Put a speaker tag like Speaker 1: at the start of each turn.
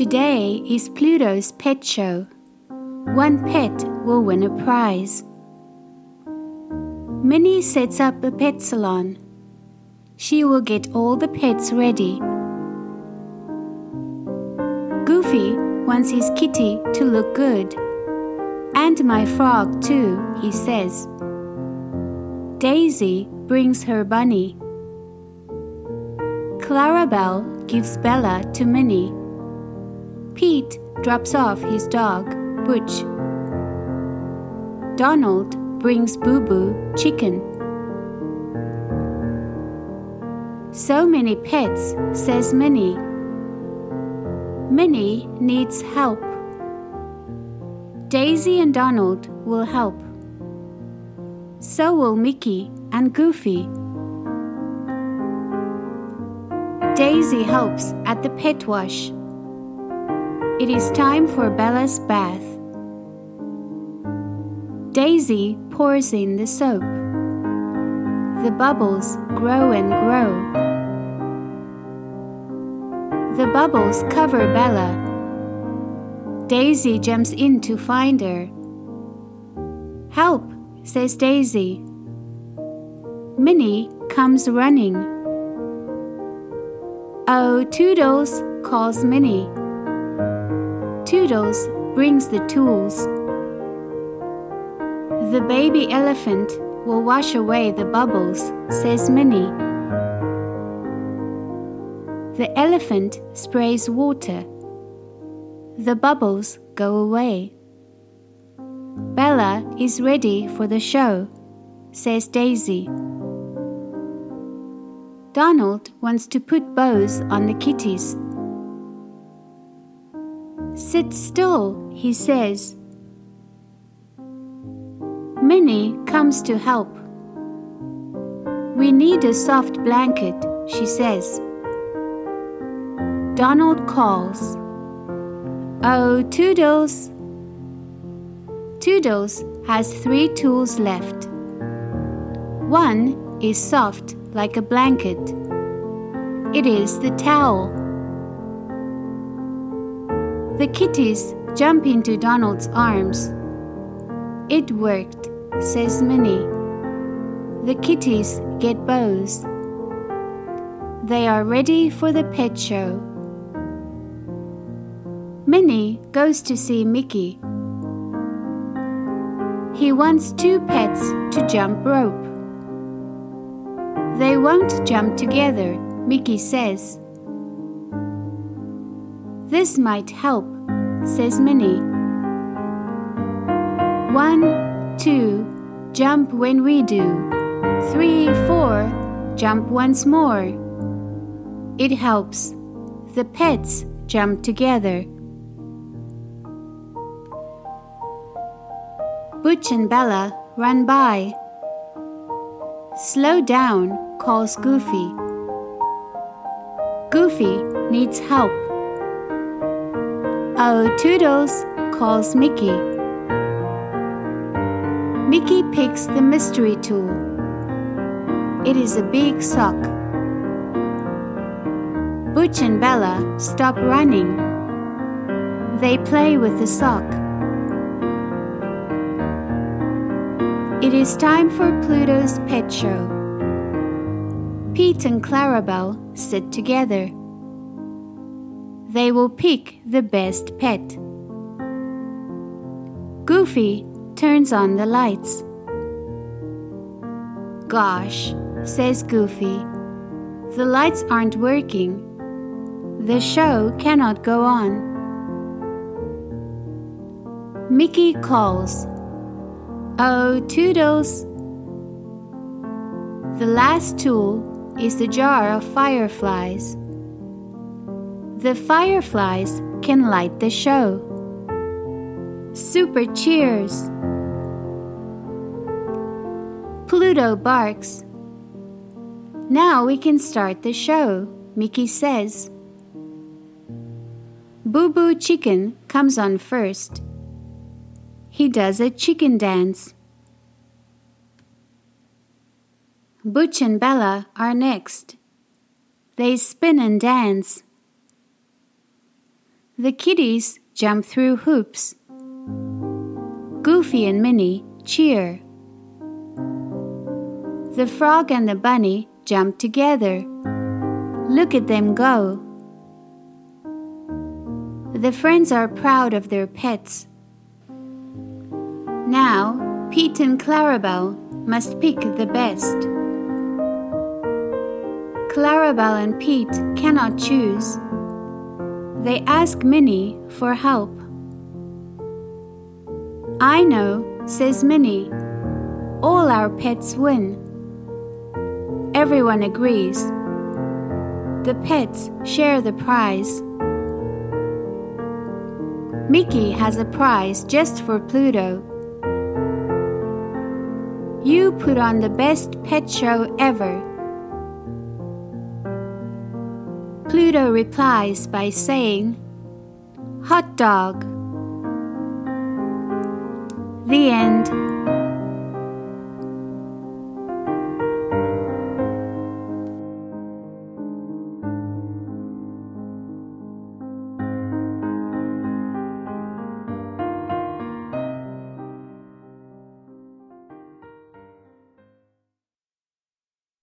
Speaker 1: Today is Pluto's pet show. One pet will win a prize. Minnie sets up a pet salon. She will get all the pets ready. Goofy wants his kitty to look good. And my frog, too, he says. Daisy brings her bunny. Clarabelle gives Bella to Minnie. Pete drops off his dog, Butch. Donald brings Boo Boo chicken. So many pets, says Minnie. Minnie needs help. Daisy and Donald will help. So will Mickey and Goofy. Daisy helps at the pet wash. It is time for Bella's bath. Daisy pours in the soap. The bubbles grow and grow. The bubbles cover Bella. Daisy jumps in to find her. Help, says Daisy. Minnie comes running. Oh, Toodles, calls Minnie. Toodles brings the tools. The baby elephant will wash away the bubbles, says Minnie. The elephant sprays water. The bubbles go away. Bella is ready for the show, says Daisy. Donald wants to put bows on the kitties. Sit still, he says. Minnie comes to help. We need a soft blanket, she says. Donald calls. Oh, Toodles! Toodles has three tools left. One is soft like a blanket. It is the towel. The kitties jump into Donald's arms. It worked, says Minnie. The kitties get bows. They are ready for the pet show. Minnie goes to see Mickey. He wants two pets to jump rope. They won't jump together, Mickey says. This might help, says Minnie. One, two, jump when we do. Three, four, jump once more. It helps. The pets jump together. Butch and Bella run by. Slow down, calls Goofy. Goofy needs help. Oh, Toodles, calls Mickey. Mickey picks the mystery tool. It is a big sock. Butch and Bella stop running. They play with the sock. It is time for Pluto's pet show. Pete and Clarabelle sit together. They will pick the best pet. Goofy turns on the lights. Gosh, says Goofy, the lights aren't working. The show cannot go on. Mickey calls. Oh, Toodles! The last tool is the jar of fireflies. The fireflies can light the show. Super cheers! Pluto barks. Now we can start the show, Mickey says. Boo Boo Chicken comes on first. He does a chicken dance. Butch and Bella are next. They spin and dance. The kitties jump through hoops. Goofy and Minnie cheer. The frog and the bunny jump together. Look at them go. The friends are proud of their pets. Now, Pete and Clarabelle must pick the best. Clarabelle and Pete cannot choose. They ask Minnie for help. I know, says Minnie. All our pets win. Everyone agrees. The pets share the prize. Mickey has a prize just for Pluto. You put on the best pet show ever. Pluto replies by saying, Hot dog. The end.